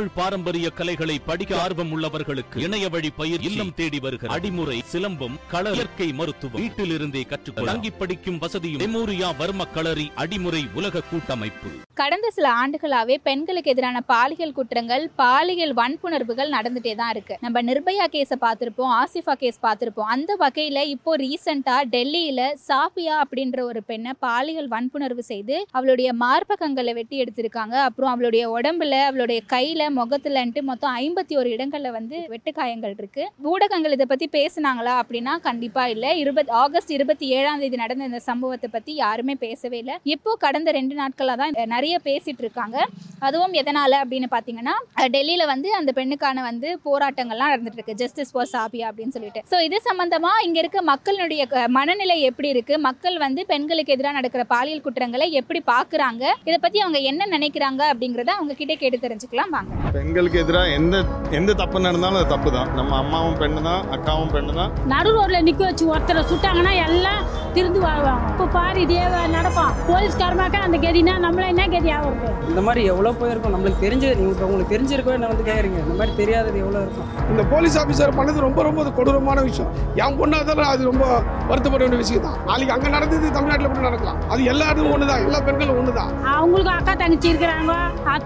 தமிழ் பாரம்பரிய கலைகளை படிக்க ஆர்வம் உள்ளவர்களுக்கு இணைய வழி பயிர் இல்லம் தேடி வருகிற அடிமுறை சிலம்பம் கள இயற்கை மருத்துவம். வீட்டிலிருந்தே கற்றுக்கொள்ள தங்கி படிக்கும் வசதியும் மெமோரியா வர்ம களரி அடிமுறை உலக கூட்டமைப்பு. கடந்த சில ஆண்டுகளாவே பெண்களுக்கு எதிரான பாலியல் குற்றங்கள் பாலியல் வன்புணர்வுகள் நடந்துட்டே தான் இருக்கு. நம்ம நிர்பயா கேஸை பார்த்திருப்போம் ஆசிஃபா கேஸ் பார்த்திருப்போம். அந்த வகையில இப்போ ரீசெண்டா டெல்லியில சாஃபியா அப்படின்ற ஒரு பெண்ணை பாலியல் வன்புணர்வு செய்து அவளுடைய மார்பகங்களை வெட்டி எடுத்திருக்காங்க. அப்புறம் அவளுடைய உடம்புல அவளுடைய கையில முகத்துலன்ட்டு மொத்தம் ஐம்பத்தி ஒரு இடங்களில் வந்து வெட்டுக்காயங்கள் இருக்கு. ஊடகங்கள் இதை பத்தி பேசுனாங்களா அப்படின்னா கண்டிப்பா இல்லை. இருபது ஆகஸ்ட் இருபத்தி ஏழாம் தேதி நடந்த இந்த சம்பவத்தை பத்தி யாருமே பேசவே இல்லை. இப்போ கடந்த ரெண்டு நாட்களாக தான் நிறைய பேசிட்டு இருக்காங்க. அதுவும் எதனால அப்படின்னு பாத்தீங்கன்னா டெல்லியில் டெல்லியில வந்து அந்த பெண்ணுக்கான வந்து போராட்டங்கள்லாம் நடந்துட்டு இருக்கு. ஜஸ்டிஸ் ஃபார் சாபியா அப்படின்னு சொல்லிட்டு. ஸோ இது சம்பந்தமா இங்க இருக்க மக்களுடைய க- மனநிலை எப்படி இருக்கு? மக்கள் வந்து பெண்களுக்கு எதிராக நடக்கிற பாலியல் குற்றங்களை எப்படி பாக்குறாங்க? இதை பத்தி அவங்க என்ன நினைக்கிறாங்க அப்படிங்கறத அவங்க கிட்டே கேட்டு தெரிஞ்சுக்கலாம். வாங்க. பெண்களுக்கு எதிராக எந்த எந்த தப்பு நடந்தாலும் அது தப்பு தான் நம்ம அம்மாவும் பெண்ணு தான் அக்காவும் பெண்ணு தான் நடு ரோட்ல நிக்க வச்சு ஒருத்தரை சுட்டாங்கன்னா எல்லாம் திருந்து வாழ்வாங்க. இப்போ பாரு இதே நடப்பான். போலீஸ்காரமாக்க அந்த கதினா நம்மள என்ன கதி ஆகுறது இந்த மாதிரி எவ்வளோ போயிருக்கும்? நம்மளுக்கு தெரிஞ்சு நீங்கள் உங்களுக்கு தெரிஞ்சிருக்கோ என்ன வந்து கேட்குறீங்க இந்த மாதிரி தெரியாதது எவ்வளோ இருக்கும்? இந்த போலீஸ் ஆஃபீஸர் பண்ணது ரொம்ப ரொம்ப கொடூரமான விஷயம். என் பொண்ணாக இருந்தாலும் அது ரொம்ப வருத்தப்பட வேண்டிய விஷயம் தான் நாளைக்கு அங்கே நடந்தது தமிழ்நாட்டில் கூட நடக்கலாம். அது எல்லா இடமும் ஒன்று தான் எல்லா பெண்களும் ஒன்று தான் அவங்களுக்கும் அக்கா தங்கச்சி இருக்கிறாங்க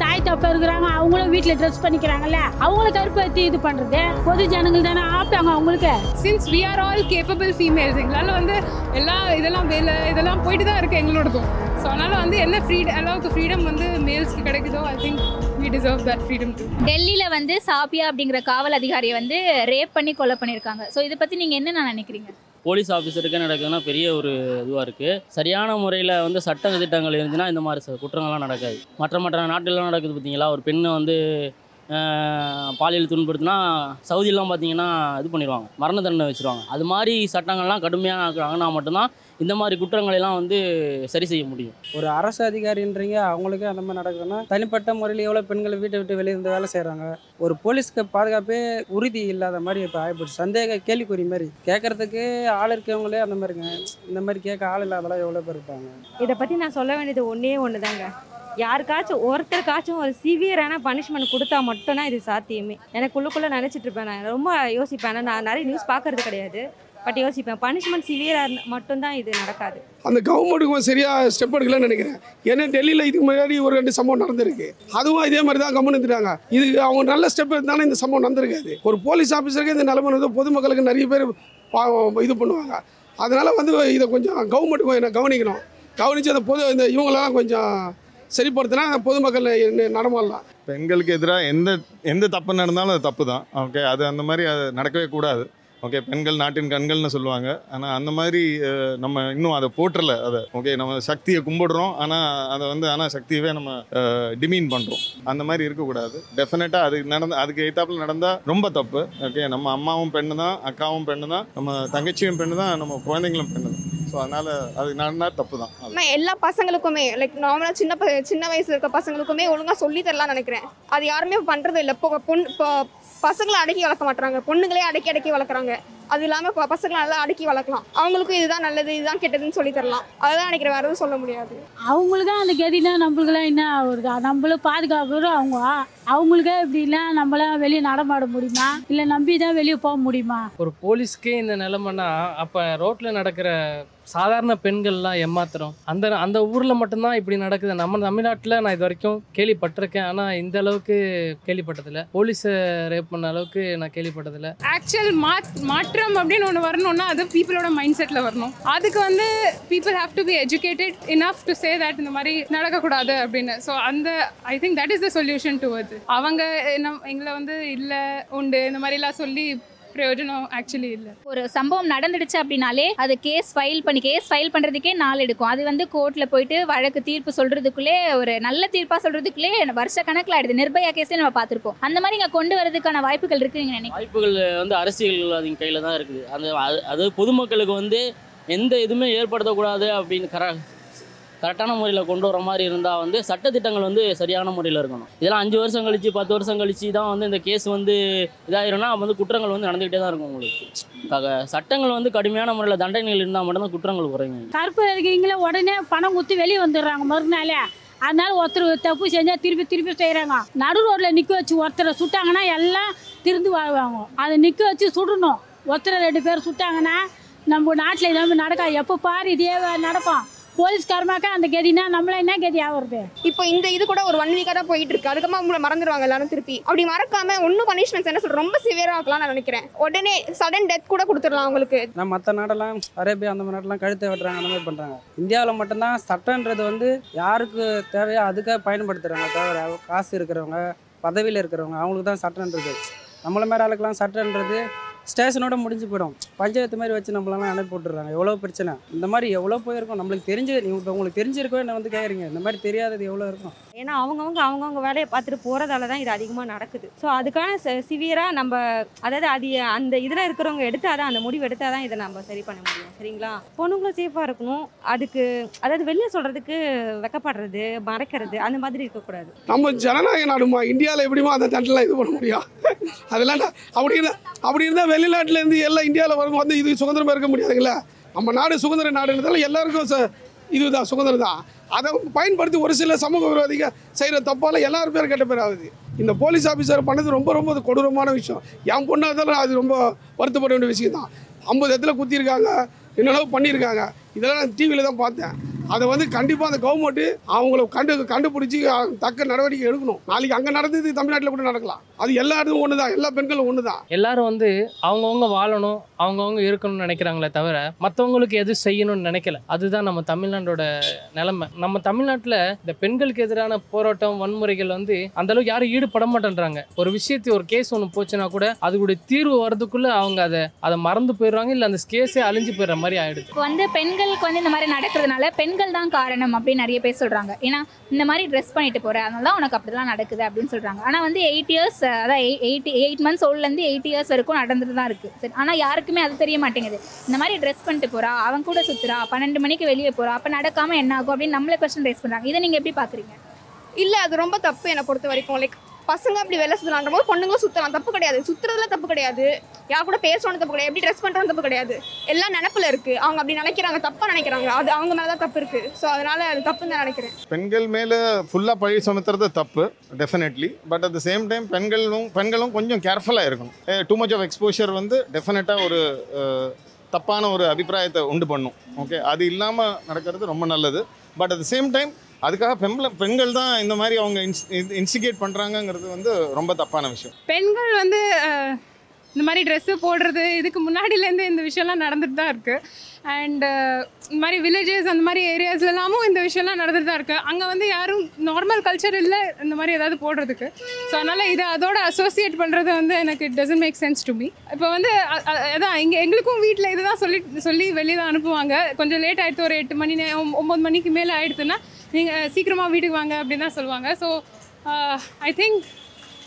தாய் தப்ப இருக்கிறாங்க அவங்களும் வீட்டில் ட்ரெஸ் பண்ணிக்கிறாங்கல்ல அவங்கள கருப்பத்தி இது பண்றது? பொது ஜனங்கள் தானே ஆப்பிட்டாங்க அவங்களுக்கு. Since we are all capable females எங்களால் வந்து எல்லா இதெல்லாம் வேலை இதெல்லாம் போயிட்டு தான் இருக்கு எங்களோடதும். ஸோ அதனால் வந்து என்ன ஃப்ரீடம் அளவுக்கு ஃப்ரீடம் வந்து மேல்ஸ்க்கு கிடைக்குதோ I think we deserve that freedom to டெல்லியில வந்து சாபியா அப்படிங்கிற காவல் அதிகாரியை வந்து ரேப் பண்ணி கொலை பண்ணியிருக்காங்க. ஸோ இதை பத்தி நீங்க என்ன நினைக்கிறீங்க? போலீஸ் ஆஃபீஸருக்கு நடக்குதுன்னா பெரிய ஒரு இதுவாக இருக்குது சரியான முறையில் வந்து சட்ட திட்டங்கள் இருந்துச்சுன்னா இந்த மாதிரி ச- குற்றங்கள்லாம் நடக்காது. மற்ற மற்ற நாட்டிலலாம் நடக்குது பார்த்தீங்களா ஒரு பெண்ணை வந்து பாலியல் துன்புறுத்தினா சவுதியெல்லாம் பார்த்தீங்கன்னா இது பண்ணிடுவாங்க. மரண தண்டனை வச்சுருவாங்க. அது மாதிரி சட்டங்கள்லாம் கடுமையாக ஆக்குறாங்கன்னா மட்டும்தான் இந்த மாதிரி குற்றங்களை எல்லாம் வந்து சரி செய்ய முடியும். ஒரு அரசு அதிகாரின்றீங்க அவங்களுக்கு அந்த மாதிரி நடக்குதுன்னா தனிப்பட்ட முறையில் எவ்வளோ பெண்கள் வீட்டை விட்டு வெளியே இருந்து வேலை செய்கிறாங்க ஒரு போலீஸ்க்கு பாதுகாப்பே உறுதி இல்லாத மாதிரி இப்போ ஆகிப்போச்சு சந்தேக கேள்விக்குறி மாதிரி. கேட்கறதுக்கு ஆள் இருக்கவங்களே அந்த மாதிரிங்க. இந்த மாதிரி கேட்க ஆள் இல்லாதெல்லாம் எவ்வளோ பேர் இருப்பாங்க? இதை பற்றி நான் சொல்ல வேண்டியது ஒன்றே ஒன்று தாங்க யாருக்காச்சும் ஒருத்தருக்காச்சும் ஒரு சிவியரான பனிஷ்மெண்ட் கொடுத்தா மட்டும்தான் இது சாத்தியமே. எனக்கு உள்ளுக்குள்ளே நினச்சிட்டு இருப்பேன் நான். ரொம்ப யோசிப்பேன். நான் நிறைய நியூஸ் பார்க்கறது கிடையாது. பட் யோசிப்பேன். பனிஷ்மெண்ட் சிவியராக மட்டும்தான் இது நடக்காது. அந்த கவர்மெண்ட்டுக்கும் சரியாக ஸ்டெப் எடுக்கலன்னு நினைக்கிறேன். ஏன்னா டெல்லியில் இதுக்கு முன்னாடி ஒரு ரெண்டு சம்பவம் நடந்திருக்கு. அதுவும் இதே மாதிரி தான் கவர்மெண்ட் எடுத்துட்டாங்க. இது அவங்க நல்ல ஸ்டெப் எடுத்தாலும் இந்த சம்பவம் நடந்திருக்காது. ஒரு போலீஸ் ஆஃபீஸருக்கு இந்த நிலைமை வந்து பொதுமக்களுக்கு நிறைய பேர் இது பண்ணுவாங்க. அதனால வந்து இதை கொஞ்சம் கவர்மெண்ட் கொஞ்சம் கவனிக்கணும். கவனித்து அந்த பொது இந்த இவங்களெல்லாம் கொஞ்சம் சரிப்படுத்தினா பொதுமக்கள் நடமாடலாம். பெண்களுக்கு எதிராக எந்த எந்த தப்பு நடந்தாலும் அது தப்பு தான் ஓகே அது அந்த மாதிரி அது நடக்கவே கூடாது. ஓகே பெண்கள் நாட்டின் கண்கள்னு சொல்லுவாங்க. ஆனால் அந்த மாதிரி நம்ம இன்னும் அதை போட்டுறல அதை. ஓகே நம்ம சக்தியை கும்பிடுறோம். ஆனால் அதை வந்து ஆனால் சக்தியவே நம்ம டிமீன் பண்ணுறோம் அந்த மாதிரி இருக்கக்கூடாது. டெஃபினட்டாக அது நடந்த அதுக்கு எய்த்தாப்பில் நடந்தால் ரொம்ப தப்பு. ஓகே நம்ம அம்மாவும் பெண்ணு தான் அக்காவும் பெண்ணு தான் நம்ம தங்கச்சியும் பெண்ணு தான் நம்ம குழந்தைங்களும் பெண்ணு தான். ஸோ அதனால் அது நடந்தால் தப்பு தான். நான் எல்லா பசங்களுக்குமே லைக் நார்மலாக சின்ன ப சின்ன வயசுல இருக்க பசங்களுக்குமே ஒழுங்காக சொல்லி தரலாம்னு நினைக்கிறேன். அது யாருமே பண்ணுறது இல்லை இப்போ பொண்ணு இப்போ பசங்களை அடக்கி வளர்க்க மாட்டாங்க பொண்ணுங்களே அடக்கி அடக்கி வளர்க்குறாங்க. அது இல்லாமல் இப்போ பசங்களை நல்லா அடக்கி வளர்க்கலாம். அவங்களுக்கும் இதுதான் நல்லது இதுதான் கெட்டதுன்னு சொல்லி தரலாம். அதுதான் நினைக்கிற வேறு எதுவும் சொல்ல முடியாது. அவங்களுக்கும் அந்த கதினா நம்மளுக்குலாம் என்ன வருது நம்மளும் பாதுகாப்பு அவங்க அவங்களுக்கே இப்படின்னா நம்மளாம் வெளியே நடமாட முடியுமா? இல்லை நம்பி தான் வெளியே போக முடியுமா? ஒரு போலீஸ்க்கே இந்த நிலைமைனா அப்போ ரோட்டில் நடக்கிற சாதாரண பெண்கள்லாம் ஏமாத்துறோம். அந்த அந்த ஊரில் மட்டும்தான் இப்படி நடக்குது. நம்ம தமிழ்நாட்டில் நான் இது வரைக்கும் கேள்விப்பட்டிருக்கேன். ஆனால் இந்த அளவுக்கு கேள்விப்பட்டதில்ல. போலீஸை ரேப் பண்ண அளவுக்கு நான் கேள்விப்பட்டதில்ல. ஆக்சுவல் மாற்றம் அப்படின்னு ஒன்று வரணும்னா அது பீப்புளோட மைண்ட் செட்டில் வரணும். அதுக்கு வந்து people have to be educated enough to say that இந்த மாதிரி நடக்கக்கூடாது அப்படின்னு. ஸோ அந்த I think that is the solution to அது அவங்க என்ன எங்களை வந்து இல்லை உண்டு இந்த மாதிரிலாம் சொல்லி பிரயோஜனம் ஆக்சுவலி இல்லை. ஒரு சம்பவம் நடந்துடுச்சு அப்படின்னாலே அது கேஸ் ஃபைல் பண்ணி கேஸ் ஃபைல் பண்றதுக்கே நாள் எடுக்கும். அது வந்து கோர்ட்ல போயிட்டு வழக்கு தீர்ப்பு சொல்றதுக்குள்ளே ஒரு நல்ல தீர்ப்பா சொல்றதுக்குள்ளே வருஷ கணக்கில் ஆயிடுது நிர்பயா கேஸ்ல நம்ம பார்த்திருப்போம். அந்த மாதிரி இங்க கொண்டு வரதுக்கான வாய்ப்புகள் இருக்கு நீங்க நினைக்கிறீங்க? வாய்ப்புகள் வந்து அரசியல்வாதிகள் கையில் தான் இருக்குது. அந்த அது அது பொதுமக்களுக்கு வந்து எந்த இதுவுமே ஏற்படுத்தக்கூடாது அப்படின்னு கர கரெக்டான முறையில் கொண்டு வர மாதிரி இருந்தால் வந்து சட்டத்திட்டங்கள் வந்து சரியான முறையில் இருக்கணும். இதெல்லாம் அஞ்சு வருஷம் கழிச்சு பத்து வருஷம் கழிச்சு தான் வந்து இந்த கேஸ் வந்து இதாயிரும்னா வந்து குற்றங்கள் வந்து நடந்துக்கிட்டே தான் இருக்கும் உங்களுக்கு. சட்டங்கள் வந்து கடுமையான முறையில் தண்டனைகள் இருந்தால் மட்டும்தான் குற்றங்கள் குறையும். கருப்பு இருக்கீங்களே உடனே பணம் குத்தி வெளியே வந்துடுறாங்க மறுநாளே. அதனால ஒருத்தர் தப்பு செஞ்சால் திருப்பி திருப்பி செய்கிறாங்க நடு ரோட்டில் நிற்க வச்சு ஒருத்தரை சுட்டாங்கன்னா எல்லாம் திருந்து வாழ்வாங்க அதை நிற்க வச்சு சுடணும். ஒருத்தரை ரெண்டு பேர் சுட்டாங்கன்னா நம்ம நாட்டில் இதாமல் நடக்காது எப்போ பாரு இதே நடக்கும். போலீஸ்காரமாக்கா அந்த கதினா நம்மள என்ன கதி ஆகுறது இப்போ இந்த இது கூட ஒரு ஒன் வீக்காக தான் போயிட்டு இருக்கு அதுக்கப்புறமா அவங்கள மறந்துடுவாங்க எல்லாரும் திருப்பி. அப்படி மறக்காம ஒன்றும் பனிஷ்மெண்ட்ஸ் என்ன சொல்ற ரொம்ப சிவியராக ஆக்கலாம் நான் நினைக்கிறேன். உடனே சடன் டெத் கூட கொடுத்துடலாம் அவங்களுக்கு. நான் மற்ற நாடெல்லாம் அரேபியா அந்த மாதிரி நாட்டெல்லாம் கழுத்தை வெட்டுறாங்க அந்த மாதிரி பண்ணுறாங்க இந்தியாவில் மட்டும்தான் சட்டன்றது வந்து யாருக்கு தேவையோ அதுக்காக பயன்படுத்துகிறாங்க தவிர காசு இருக்கிறவங்க பதவியில் இருக்கிறவங்க அவங்களுக்கு தான் சட்டன்றது. நம்மள மாதிரி ஆளுக்கெல்லாம் சட்டன்றது ஸ்டேஷனோட முடிஞ்சு போயிடும். பஞ்சாயத்து மாதிரி வச்சு நம்மளெல்லாம் அனுப்பி விட்டுறாங்க எவ்வளோ பிரச்சனை? இந்த மாதிரி எவ்வளோ போயிருக்கும்? நம்மளுக்கு தெரிஞ்சு நீங்கள் இப்போ உங்களுக்கு தெரிஞ்சிருக்கோ என்ன வந்து கேட்குறீங்க இந்த மாதிரி தெரியாதது எவ்வளோ இருக்கும்? ஏன்னா அவங்கவுங்க அவங்கவுங்க வேலையை பார்த்துட்டு போகிறதால தான் இது அதிகமாக நடக்குது. ஸோ அதுக்கான சிவியராக நம்ம அதாவது அது அந்த இதில் இருக்கிறவங்க எடுத்தால் தான் அந்த முடிவு எடுத்தால் தான் இதை நம்ம சரி பண்ண முடியும். சரிங்களா? பொண்ணுங்களும் சேஃபாக இருக்கணும். அதுக்கு அதாவது வெளியே சொல்கிறதுக்கு வெக்கப்படுறது மறைக்கிறது அந்த மாதிரி இருக்கக்கூடாது. நம்ம ஜனநாயக நாடுமா? இந்தியாவில் எப்படிமா அந்த தண்டெல்லாம் இது பண்ண முடியும்? அதெல்லாம் அப்படி இருந்தால் அப்படி இருந்தால் வெளிநாட்டுல இருந்து எல்லாம் இந்தியாவில் வரும் வந்து இது சுதந்திரமாக இருக்க முடியாதுங்களா. நம்ம நாடு சுதந்திர நாடுன்றதால எல்லாருக்கும் இதுதான் சுதந்திரம் தான். அதை பயன்படுத்தி ஒரு சில சமூக விரோதிக செய்கிற தப்பால் எல்லாரும் பேர் கெட்ட பேர் ஆகுது. இந்த போலீஸ் ஆஃபீஸர் பண்ணது ரொம்ப ரொம்ப கொடூரமான விஷயம். என் பொண்ணாக இருந்தாலும் அது ரொம்ப வருத்தப்பட வேண்டிய விஷயம் தான் ஐம்பது இடத்துல குத்திருக்காங்க என்னென்னவோ பண்ணியிருக்காங்க. இதெல்லாம் நான் டிவியில் தான் பார்த்தேன். அதை வந்து கண்டிப்பாக அந்த கவர்மெண்ட்டு அவங்கள கண்டு கண்டுபிடிச்சி தக்க நடவடிக்கை எடுக்கணும். நாளைக்கு அங்கே நடந்தது தமிழ்நாட்டில் கூட நடக்கலாம். அது எல்லா இடமும் ஒன்று தான் எல்லா பெண்களும் ஒன்று தான் எல்லாரும் வந்து அவங்கவுங்க வாழணும் அவங்கவுங்க இருக்கணும்னு நினைக்கிறாங்களே தவிர மற்றவங்களுக்கு எது செய்யணும்னு நினைக்கல. அதுதான் நம்ம தமிழ்நாட்டோட நிலைமை. நம்ம தமிழ்நாட்டில் இந்த பெண்களுக்கு எதிரான போராட்டம் வன்முறைகள் வந்து அந்த அளவுக்கு யாரும் ஈடுபட மாட்டேன்றாங்க. ஒரு விஷயத்தை ஒரு கேஸ் ஒன்று போச்சுன்னா கூட அதுக்குடைய தீர்வு வரதுக்குள்ள அவங்க அதை அதை மறந்து போயிடுறாங்க இல்லை அந்த கேஸே அழிஞ்சு போயிடுற மாதிரி ஆயிடுது. இப்போ வந்து பெண்களுக்கு வந்து இந்த மாதிரி நடக்கிறதுனால பெண்கள் தான் காரணம் அப்படின்னு நிறைய பேர் சொல்கிறாங்க ஏன்னா இந்த மாதிரி ட்ரெஸ் பண்ணிட்டு போகிற அதனால தான் உனக்கு அப்படிலாம் நடக்குது அப்படின்னு சொல்கிறாங்க ஆனால் வந்து எயிட் இயர்ஸ் அதான் எயிட் எயிட் மந்த்ஸ் ஓல்ட்லேருந்து எயிட் இயர்ஸ் வரைக்கும் நடந்துட்டு தான் இருக்குது சரி ஆனால் யாருக்குமே அது தெரிய மாட்டேங்குது. இந்த மாதிரி ட்ரெஸ் பண்ணிட்டு போகிறா அவன் கூட சுற்றுறா பன்னெண்டு மணிக்கு வெளியே போகிறா அப்போ நடக்காமல் என்ன ஆகும் அப்படின்னு நம்மளே கொஸ்டின் ரைஸ் பண்ணுறாங்க இதை நீங்கள் எப்படி பார்க்குறீங்க இல்லை அது ரொம்ப தப்பு என்னை பொறுத்த வரைக்கும். லைக் பசங்க அப்படி வெளில சுற்றலான்ற போது பொண்ணுங்களும் சுற்றலாம் தப்பு கிடையாது. சுற்றுறதுல தப்பு கிடையாது. யார் கூட பேசணும் தப்பு கிடையாது. எப்படி ட்ரெஸ் பண்ணுறோம் தப்பு கிடையாது. எல்லாம் நினப்பில் இருக்குது அவங்க அப்படி நினைக்கிறாங்க. தப்பாக நினைக்கிறாங்க. அது அவங்க மேலே தான் தப்பு இருக்குது ஸோ அதனால் அது தப்புன்னு தான் நினைக்கிறேன். பெண்கள் மேலே ஃபுல்லாக பழி சுமத்துறது தப்பு definitely but at the same time பெண்களும் பெண்களும் கொஞ்சம் கேர்ஃபுல்லாக இருக்கணும். டூ மச் ஆஃப் எக்ஸ்போஷர் வந்து டெஃபினட்டாக ஒரு தப்பான ஒரு அபிப்பிராயத்தை உண்டு பண்ணும். ஓகே அது இல்லாமல் நடக்கிறது ரொம்ப நல்லது. But at the same time அதுக்காக பெண்கள் பெண்கள் தான் இந்த மாதிரி அவங்க இன்ஸ்டிகேட் பண்ணுறாங்கங்கிறது வந்து ரொம்ப தப்பான விஷயம். பெண்கள் வந்து இந்த மாதிரி ட்ரெஸ்ஸு போடுறது இதுக்கு முன்னாடிலேருந்து இந்த விஷயம்லாம் நடந்துட்டு தான் இருக்குது அண்டு இந்த மாதிரி வில்லேஜஸ் அந்த மாதிரி ஏரியாஸ்லலாமும் இந்த விஷயம்லாம் நடந்துட்டு தான் இருக்குது அங்கே வந்து யாரும் நார்மல் கல்ச்சர் இல்லை இந்த மாதிரி ஏதாவது போடுறதுக்கு. ஸோ அதனால் இதை அதோட அசோசியேட் பண்ணுறது வந்து எனக்கு it doesn't make sense to me இப்போ வந்து அதான் இங்கே எங்களுக்கும் வீட்டில் இதுதான் சொல்லி சொல்லி வெளியே தான் அனுப்புவாங்க. கொஞ்சம் லேட் ஆகிடுத்து ஒரு எட்டு மணி ஒம்பது மணிக்கு மேலே ஆகிடுதுன்னா நீங்கள் சீக்கிரமாக வீட்டுக்கு வாங்க அப்படின்னு தான் சொல்லுவாங்க. ஸோ ஐ திங்க்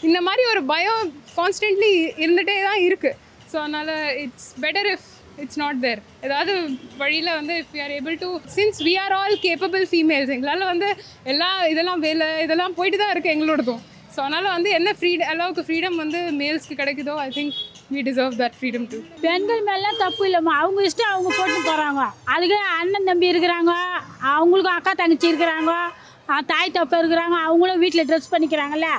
இந்த மாதிரி ஒரு பயம் கான்ஸ்டன்ட்லி இருந்துகிட்டே தான் இருக்குது ஸோ அதனால் it's better if it's not there ஏதாவது வழியில் வந்து if you are able to since we are all capable females எங்களால் வந்து எல்லா இதெல்லாம் வேலை இதெல்லாம் போயிட்டு தான் இருக்குது எங்களோடதும். ஸோ அதனால் வந்து என்ன ஃப்ரீ அளவுக்கு ஃப்ரீடம் வந்து மேல்ஸ்க்கு கிடைக்குதோ I think we deserve that freedom too. பெண்கள் மேலாம் தப்பு இல்லைம்மா. அவங்க இஷ்டம் அவங்க போட்டு போகிறாங்க அதுக்கு அண்ணன் தம்பி இருக்கிறாங்க. அவங்களுக்கும் அக்கா தங்கச்சி இருக்கிறாங்க. தாய் தப்பா இருக்கிறாங்க. அவங்களும் வீட்டில் ட்ரெஸ் பண்ணிக்கிறாங்கல்ல.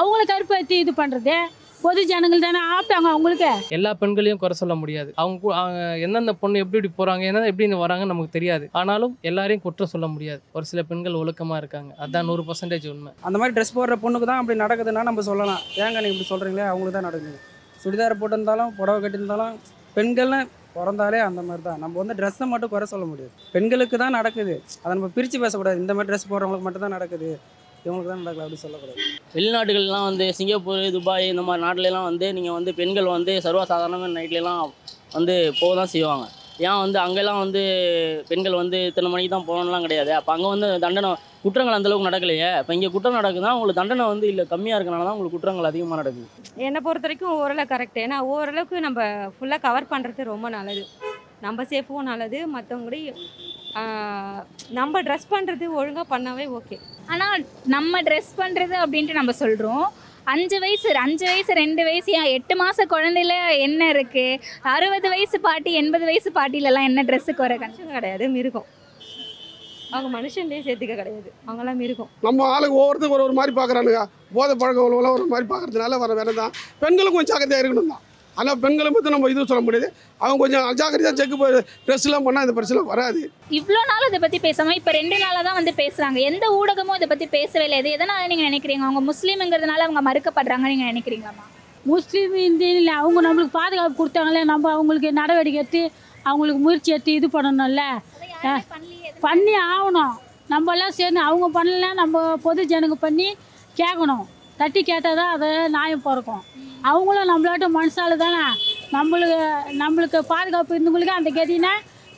அவங்கள கருப்பேற்றி இது பண்ணுறது பொது ஜனங்கள் தானே ஆப்பிட்டாங்க அவங்களுக்கு. எல்லா பெண்களையும் குறை சொல்ல முடியாது. அவங்க எந்தெந்த பொண்ணு எப்படி இப்படி போகிறாங்க எந்தெந்த எப்படி இங்க வராங்கன்னு நமக்கு தெரியாது. ஆனாலும் எல்லாரையும் குற்றம் சொல்ல முடியாது. ஒரு சில பெண்கள் ஒழுக்கமாக இருக்காங்க. அதான் நூறு பர்சன்டேஜ் உண்மை. அந்த மாதிரி ட்ரெஸ் போடுற பொண்ணுக்கு தான் அப்படி நடக்குதுன்னா நம்ம சொல்லலாம். ஏங்க நீங்கள் இப்படி சொல்கிறீங்களே அவங்களுக்கு தான் நடக்குது. சுடிதார் போட்டிருந்தாலும் புடவை கட்டியிருந்தாலும் பெண்கள்லாம் பிறந்தாலே அந்த மாதிரி தான் நம்ம வந்து ட்ரெஸ்ஸை மட்டும் குறை சொல்ல முடியாது. பெண்களுக்கு தான் நடக்குது. அதை நம்ம பிரித்து பேசக்கூடாது. இந்த மாதிரி ட்ரெஸ் போடுறவங்களுக்கு மட்டும் தான் நடக்குது. இவங்களுக்கு தான் நடக்கல அப்படின்னு சொல்லக்கூடாது. வெளிநாடுகள்லாம் வந்து சிங்கப்பூர் துபாய் இந்த மாதிரி நாட்டிலலாம் வந்து நீங்கள் வந்து பெண்கள் வந்து சர்வசாதாரணமாக நைட்லலாம் வந்து போக தான் செய்வாங்க. ஏன் வந்து அங்கெல்லாம் வந்து பெண்கள் வந்து இத்தனை மணிக்கு தான் போகணும்லாம் கிடையாது. அப்போ அங்கே வந்து தண்டனை குற்றங்கள் அந்தளவுக்கு நடக்கலையே. இப்போ இங்கே குற்றம் நடக்குதுன்னா உங்களுக்கு தண்டனை வந்து இல்லை கம்மியாக இருக்கனால தான் உங்களுக்கு குற்றங்கள் அதிகமாக நடக்குது. என்னை பொறுத்த வரைக்கும் ஓரளவு கரெக்ட் ஏன்னா ஓரளவுக்கு நம்ம ஃபுல்லாக கவர் பண்ணுறது ரொம்ப நல்லது. நம்ம சேஃபும் நல்லது. மற்றவங்கடி நம்ம ட்ரெஸ் பண்ணுறது ஒழுங்காக பண்ணாவே ஓகே ஆனால் நம்ம ட்ரெஸ் பண்ணுறது அப்படின்ட்டு நம்ம சொல்கிறோம் அஞ்சு வயசு அஞ்சு வயசு ரெண்டு வயசு ஏன் எட்டு மாத குழந்தையில என்ன இருக்குது அறுபது வயசு பாட்டி எண்பது வயசு பாட்டிலலாம் என்ன ட்ரெஸ்ஸுக்கு வர கணக்கு கிடையாது மிருகம். அவங்க மனுஷன்லேயே சேர்த்துக்க கிடையாது. அவங்களாம் மிருகம். நம்ம ஆளுங்க ஒவ்வொருத்தரும் ஒரு ஒரு மாதிரி பார்க்குறானுங்க போதை பழக்கம் உள்ளவங்களாம் ஒரு மாதிரி பார்க்கறதுனால வர வேலை தான். பெண்களும் கொஞ்சம் ஜாக்கிரதையாக இருக்கணும் தான் ஆனால் பெண்களை பற்றி நம்ம இதுவும் சொல்ல முடியாது. அவங்க கொஞ்சம் அஜாக்கிரதையாக செக் ட்ரெஸ்லாம் பண்ணால் இந்த பிரச்சனை வராது. இவ்வளோ நாள் இதை பற்றி பேசாம இப்போ ரெண்டு நாளாக தான் வந்து பேசுகிறாங்க எந்த ஊடகமும் இதை பற்றி பேசவே இல்லை. இது எதனால் நீங்கள் நினைக்கிறீங்க? அவங்க முஸ்லீம்ங்கிறதுனால அவங்க மறுக்கப்படுறாங்கன்னு நீங்கள் நினைக்கிறீங்களாம்மா? முஸ்லீம் இந்தியில் அவங்க நம்மளுக்கு பாதுகாப்பு கொடுத்தாங்களே நம்ம அவங்களுக்கு நடவடிக்கை எடுத்து அவங்களுக்கு முயற்சி எடுத்து இது பண்ணணும்ல. பண்ணி ஆகணும். நம்மளாம் சேர்ந்து அவங்க பண்ணல நம்ம பொது ஜனங்க பண்ணி கேட்கணும். தட்டி கேட்டால் தான் அதை நியாயம் பிறக்கும். அவங்களும் நம்மளாட்ட மனுஷாலு தானே. நம்மளுக்கு நம்மளுக்கு பாதுகாப்பு இருந்தவங்களுக்கு அந்த கதினா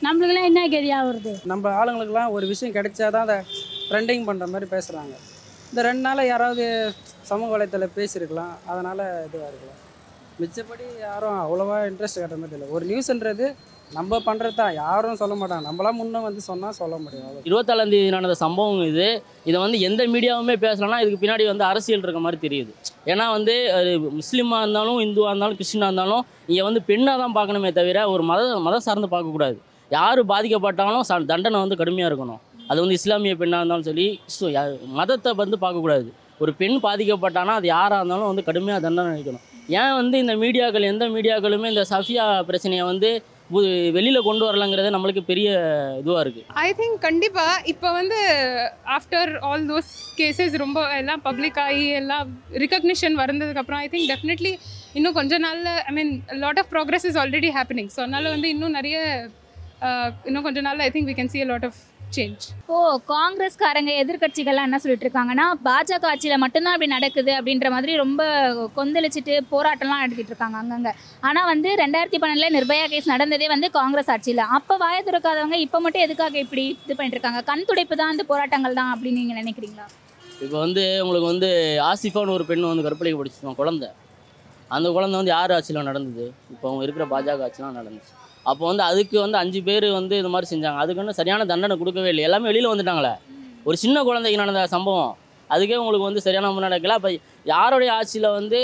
நம்மளுக்கெல்லாம் என்ன கதி ஆகுறது? நம்ம ஆளுங்களுக்கெல்லாம் ஒரு விஷயம் கிடைச்சாதான் அதை ட்ரெண்டிங் பண்ணுற மாதிரி பேசுகிறாங்க இந்த ரெண்டு நாள் யாராவது சமூக வலைத்தள பேசியிருக்கலாம். அதனால் இதுவாக இருக்கலாம். மிச்சப்படி யாரும் அவ்வளோவா இன்ட்ரெஸ்ட் காட்டுற மாதிரி இல்லை. ஒரு நியூஸ்ன்றது நம்ம பண்ணுறது தான் யாரும் சொல்ல மாட்டாங்க. நம்மளாம் முன்னே வந்து சொன்னால் சொல்ல முடியாது இருபத்தாலாம் தேதி நடந்த சம்பவம் இது. இதை வந்து எந்த மீடியாவுமே பேசலைன்னா இதுக்கு பின்னாடி வந்து அரசியல் இருக்க மாதிரி தெரியுது. ஏன்னா வந்து அது முஸ்லீமாக இருந்தாலும் இந்துவாக இருந்தாலும் கிறிஸ்டினாக இருந்தாலும் இங்கே வந்து பெண்ணாக தான் பார்க்கணுமே தவிர ஒரு மத மதம் சார்ந்து பார்க்கக்கூடாது யார் பாதிக்கப்பட்டாலும் ச- தண்டனை வந்து கடுமையாக இருக்கணும். அது வந்து இஸ்லாமிய பெண்ணாக இருந்தாலும் சரி மதத்தை வந்து பார்க்கக்கூடாது ஒரு பெண் பாதிக்கப்பட்டானா அது யாராக இருந்தாலும் வந்து கடுமையாக தண்டனை அளிக்கணும். ஏன் வந்து இந்த மீடியாக்கள் எந்த மீடியாக்களுமே இந்த சஃபியா பிரச்சனையை வந்து வெளியில் கொண்டு வரலங்கிறது நம்மளுக்கு பெரிய இதுவாக இருக்குது ஐ திங்க் கண்டிப்பாக இப்போ வந்து ஆஃப்டர் ஆல் தோஸ் கேசஸ் ரொம்ப எல்லாம் பப்ளிக் ஆகி எல்லாம் ரிகக்னிஷன் வரந்ததுக்கப்புறம் ஐ திங்க் டெஃபினெட்லி இன்னும் கொஞ்ச நாளில் I mean lot of progress is already happening so அதனால் வந்து இன்னும் நிறைய uh, இன்னும் கொஞ்ச நாளில் I think we can see a lot change ஓ காங்கிரஸ்காரங்க எதிர்க்கட்சிகள்லாம் என்ன சொல்லிட்டு இருக்காங்கன்னா பாஜக ஆட்சியில் மட்டும்தான் அப்படி நடக்குது அப்படின்ற மாதிரி ரொம்ப கொந்தளிச்சிட்டு போராட்டம்லாம் நடத்திட்டு இருக்காங்க அங்கங்கே. ஆனால் வந்து ரெண்டாயிரத்தி பன்னெண்டில் நிர்பயா கேஸ் நடந்ததே வந்து காங்கிரஸ் ஆட்சியில். அப்போ வாய திறக்காதவங்க இப்போ மட்டும் எதுக்காக இப்படி இது பண்ணிட்டு இருக்காங்க கண் துடைப்பு தான் அந்த போராட்டங்கள் தான் அப்படின்னு நீங்கள் நினைக்கிறீங்களா? இப்போ வந்து உங்களுக்கு வந்து ஆசிஃபான்னு ஒரு பெண் வந்து கற்பழிக்கப்பட்டுச்சு குழந்தை. அந்த குழந்தை வந்து யார் ஆட்சியில் நடந்தது? இப்போ அவங்க இருக்கிற பாஜக ஆட்சிலாம் நடந்துச்சு. அப்போ வந்து அதுக்கு வந்து அஞ்சு பேர் வந்து இது மாதிரி செஞ்சாங்க. அதுக்கு வந்து சரியான தண்டனை கொடுக்கவே இல்லை. எல்லாமே வெளியில் வந்துட்டாங்களே. ஒரு சின்ன குழந்தைக்கு நடந்த சம்பவம். அதுக்கே உங்களுக்கு வந்து சரியான முறை நடக்கல அப்போ யாருடைய ஆட்சியில் வந்து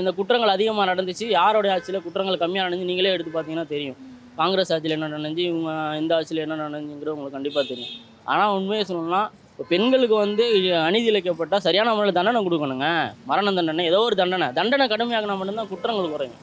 இந்த குற்றங்கள் அதிகமாக நடந்துச்சு? யாருடைய ஆட்சியில் குற்றங்கள் கம்மியாக நடந்துச்சு? நீங்களே எடுத்து பார்த்தீங்கன்னா தெரியும். காங்கிரஸ் ஆட்சியில் என்ன நடந்துச்சு? இவங்க இந்த ஆட்சியில் என்ன நடந்துங்கிறது உங்களுக்கு கண்டிப்பாக தெரியும். ஆனால் உண்மையை சொல்லணும்னா இப்போ பெண்களுக்கு வந்து அநீதி இழைக்கப்பட்டால் சரியான முறையில் தண்டனை கொடுக்கணுங்க. மரண தண்டனை ஏதோ ஒரு தண்டனை. தண்டனை கடுமையாக்கினா மட்டும்தான் குற்றங்கள் குறையும்.